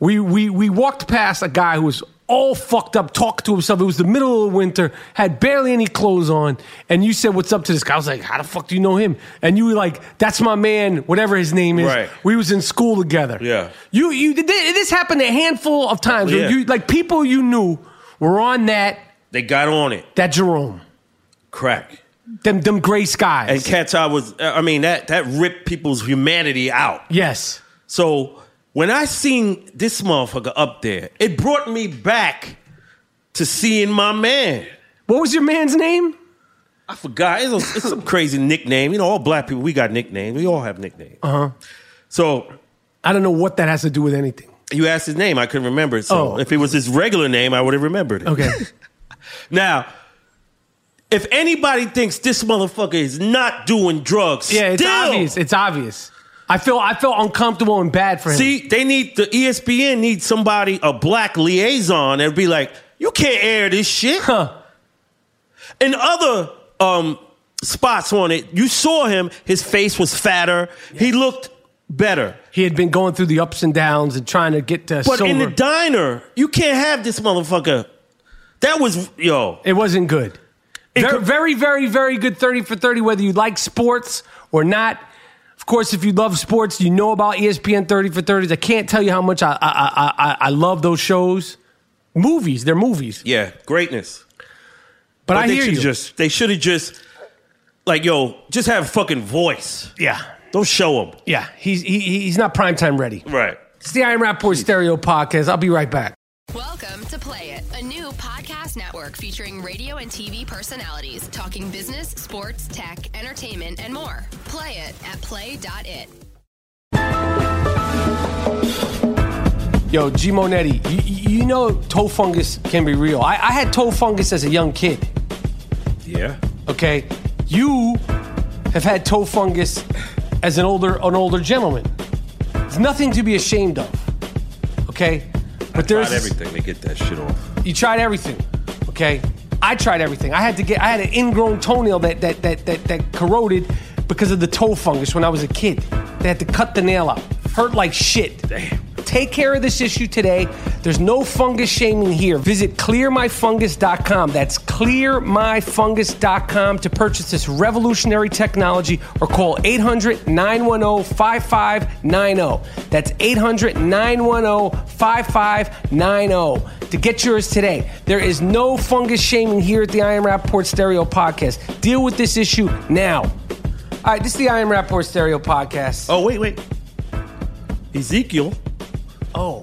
We we we walked past a guy who was all fucked up, talked to himself. It was the middle of winter, had barely any clothes on, and you said, "What's up to this guy?" I was like, "How the fuck do you know him?" And you were like, "That's my man, whatever his name is." Right. We was in school together. Yeah. You you did this happened a handful of times. Yeah. You like people you knew were on that They got on it. that Jerome, Crack. them them gray skies. And Cat's Eye was, I mean, that, that ripped people's humanity out. yes. So when I seen this motherfucker up there, it brought me back to seeing my man. What was your man's name? I forgot. It's, a, it's some crazy nickname. You know, all black people, we got nicknames. We all have nicknames. Uh Uh-huh. huh. So I don't know what that has to do with anything. You asked his name. I couldn't remember it. So Oh. if it was his regular name, I would have remembered it. Okay. <laughs> Now, if anybody thinks this motherfucker is not doing drugs, Yeah, it's still, obvious. It's obvious. I feel I feel uncomfortable and bad for him. See, they need the ESPN needs somebody, a black liaison, and be like, you can't air this shit. Huh. In other um, spots on it, you saw him. His face was fatter. He looked better. He had been going through the ups and downs and trying to get to But sober. in the diner, you can't have this motherfucker. That was yo. it wasn't good. It Very, could- very, very, very good 30 for 30, whether you like sports or not. Of course, if you love sports, you know about ESPN 30 for 30s. I can't tell you how much I, I, I, I, I love those shows. Movies, they're movies. Yeah, greatness. But, I they hear you. just they should have just like yo, just have a fucking voice. yeah. Don't show him. Yeah. He's, he, he's not primetime ready. Right. It's the I Am Rapaport Stereo Podcast. I'll be right back. Welcome to Play It, a new podcast network featuring radio and TV personalities talking business, sports, tech, entertainment, and more. Play it at play.it. Yo, G Monetti, you, you know toe fungus can be real. I, I had toe fungus as a young kid. Yeah. Okay, you have had toe fungus as an older an older gentleman. It's nothing to be ashamed of. Okay, but there's Tried everything to get that shit off. You tried everything. Okay, I tried everything. I had to get. I had an ingrown toenail that that that that, that corroded because of the toe fungus when I was a kid. They had to cut the nail out. Hurt like shit. Damn. Take care of this issue today. There's no fungus shaming here. Visit clearmyfungus.com. That's clearmyfungus.com to purchase this revolutionary technology or call 800 910 5590. That's 800 910 5590 to get yours today. There is no fungus shaming here at the I Am Rapaport Stereo Podcast. Deal with this issue now. All right, this is the I Am Rapaport Stereo Podcast. Oh wait, wait. Ezekiel. Oh.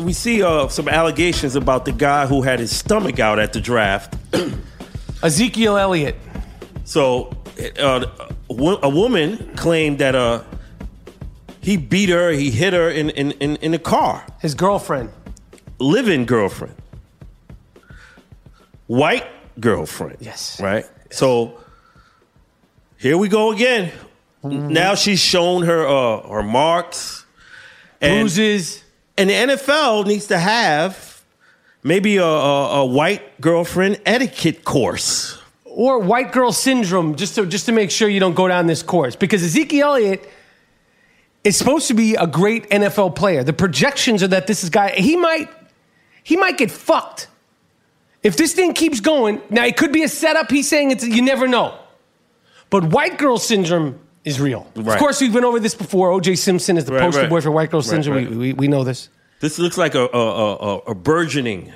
We see uh, some allegations about the guy who had his stomach out at the draft. <clears throat> Ezekiel Elliott. So, uh, a woman claimed that uh, he beat her, he hit her in, in, in, in the car. His girlfriend. Living girlfriend. White girlfriend. Yes. Right? So, here we go again. Mm-hmm. Now she's shown her uh, her marks. And, Bruises. and the NFL needs to have maybe a, a, a white girlfriend etiquette course. or white girl syndrome just to just to make sure you don't go down this course because Ezekiel Elliott is supposed to be a great NFL player. The projections are that this is guy he might he might get fucked if this thing keeps going. Now it could be a setup. He's saying it's you never know, but white girl syndrome is real. Of course, we've been over this before. O.J. Simpson is the Right, poster right. boy for white girl Right, syndrome. right. We, we, we know this. This looks like a, a, a, a- burgeoning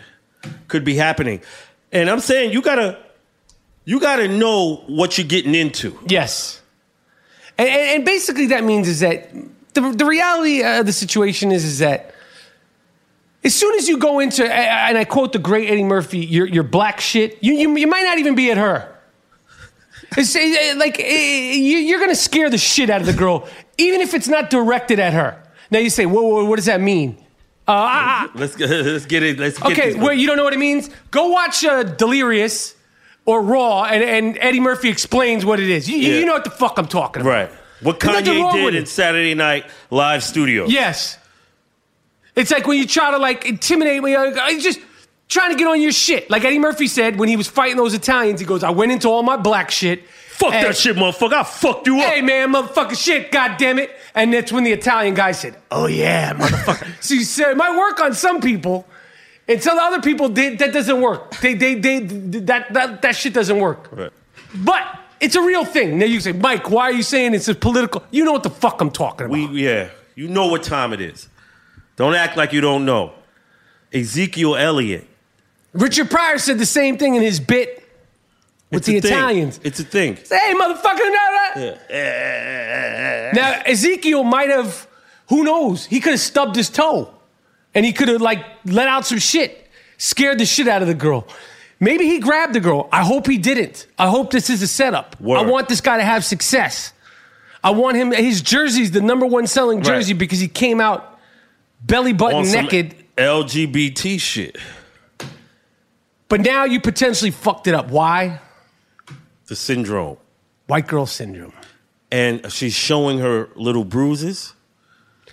could be happening. And I'm saying you gotta you gotta know what you're getting into. Yes. And, and, and basically, that means is that the, the reality of the situation is is that as soon as you go into, and I quote the great Eddie Murphy, your, your black shit, you, you, you might not even be at her. It's eh, like you- you're going to scare the shit out of the girl, even if it's not directed at her. Now you say, whoa, whoa, what does that mean? Uh, ah, ah. Let's get, let's get it. Let's get Okay, wait, you don't know what it means? Go watch uh, Delirious or Raw, and, and Eddie Murphy explains what it is. You, you- Yeah. you know what the fuck I'm talking about. right. What Kanye did in it. Saturday Night Live Studio. Yes. It's like when you try to like intimidate me, like, I just trying to get on your shit. Like Eddie Murphy said when he was fighting those Italians, he goes, I went into all my black shit. Fuck and- that shit, motherfucker. I fucked you up. Hey man, motherfucker shit, god damn it. And that's when the Italian guy said, Oh yeah, motherfucker. <laughs> so you said it might work on some people. And the other people they, that doesn't work. They, they, they, that, that, that shit doesn't work. Right. But it's a real thing. Now you say, Mike, why are you saying it's a political? You know what the fuck I'm talking about. We yeah, you know what time it is. Don't act like you don't know. Ezekiel Elliott. Richard Pryor said the same thing in his bit with It's the a thing. Italians. It's a thing. Say, hey, motherfucker. Nah, nah. Now, Ezekiel might have, who knows? He could have stubbed his toe and he could have, like, let out some shit, scared the shit out of the girl. Maybe he grabbed the girl. I hope he didn't. I hope this is a setup. Word. I want this guy to have success. I want him, his jersey's the number one selling Right. jersey because he came out belly button naked. LGBT shit. But now you potentially fucked it up. Why? The syndrome. White girl syndrome. And she's showing her little bruises.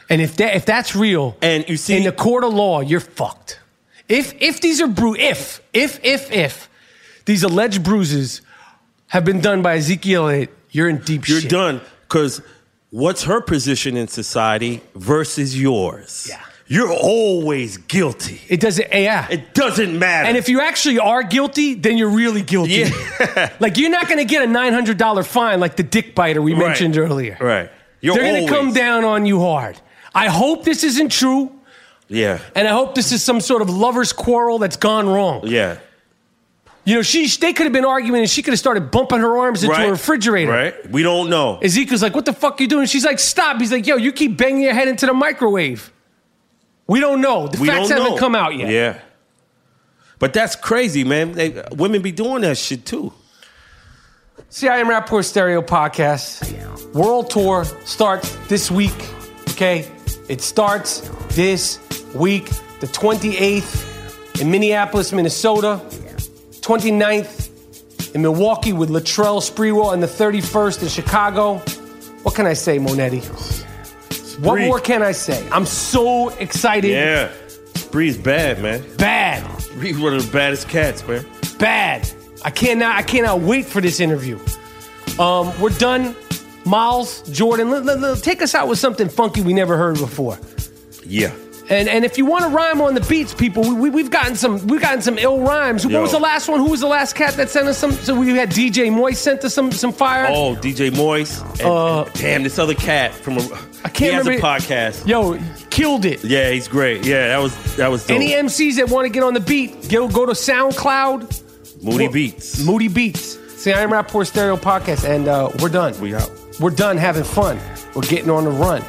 And if that if that's real, And you see in the court of law, you're fucked. If if these are bru if if if if these alleged bruises have been done by Ezekiel Elliott, you're in deep shit. you're shit. done. Because what's her position in society versus yours? Yeah. You're always guilty. It doesn't eh, yeah. It doesn't matter. and if you actually are guilty, then you're really guilty. Yeah. <laughs> like you're not gonna get a nine hundred dollar fine like the dick biter we Right. mentioned earlier. Right. You're They're gonna come down on you hard. I hope this isn't true, Yeah. and I hope this is some sort of lover's quarrel that's gone wrong. Yeah. You know, she they could have been arguing and she could have started bumping her arms into right. a refrigerator. Right. We don't know. Ezekiel's like, what the fuck you doing? She's like, stop. He's like, yo, you keep banging your head into the microwave. We don't know. The we facts haven't know. come out yet. Yeah. But that's crazy, man. They, women be doing that shit too. CIM Rapaport Stereo Podcast. World Tour starts this week. Okay? It starts this week, the 28th in Minneapolis, Minnesota, 29th in Milwaukee with Latrell Sprewell, and the 31st in Chicago. What can I say, Monetti? What more can I say? I'm so excited. Yeah. Spree's bad, man. Bad. Spree's one of the baddest cats, man. bad. I cannot. I cannot wait for this interview. Um, we're done. Miles, Jordan, let, let- let- take us out with something funky we never heard before. Yeah. And and if you want to rhyme on the beats, people, we, we, have gotten some we've gotten some ill rhymes. What was the last one? Who was the last cat that sent us some? So we had DJ Moist sent us some some fire. Oh, DJ Moist. And, Uh, damn, this other cat from a. I can't he has remember. a podcast. Yo, killed it. Yeah, he's great. Yeah, that was that was dope. Any MCs that want to get on the beat, go go to SoundCloud, Moody Beats. Moody Beats. See, I am Rapaport Stereo Podcast, and uh, we're done. We out. We're done having fun. We're getting on the run.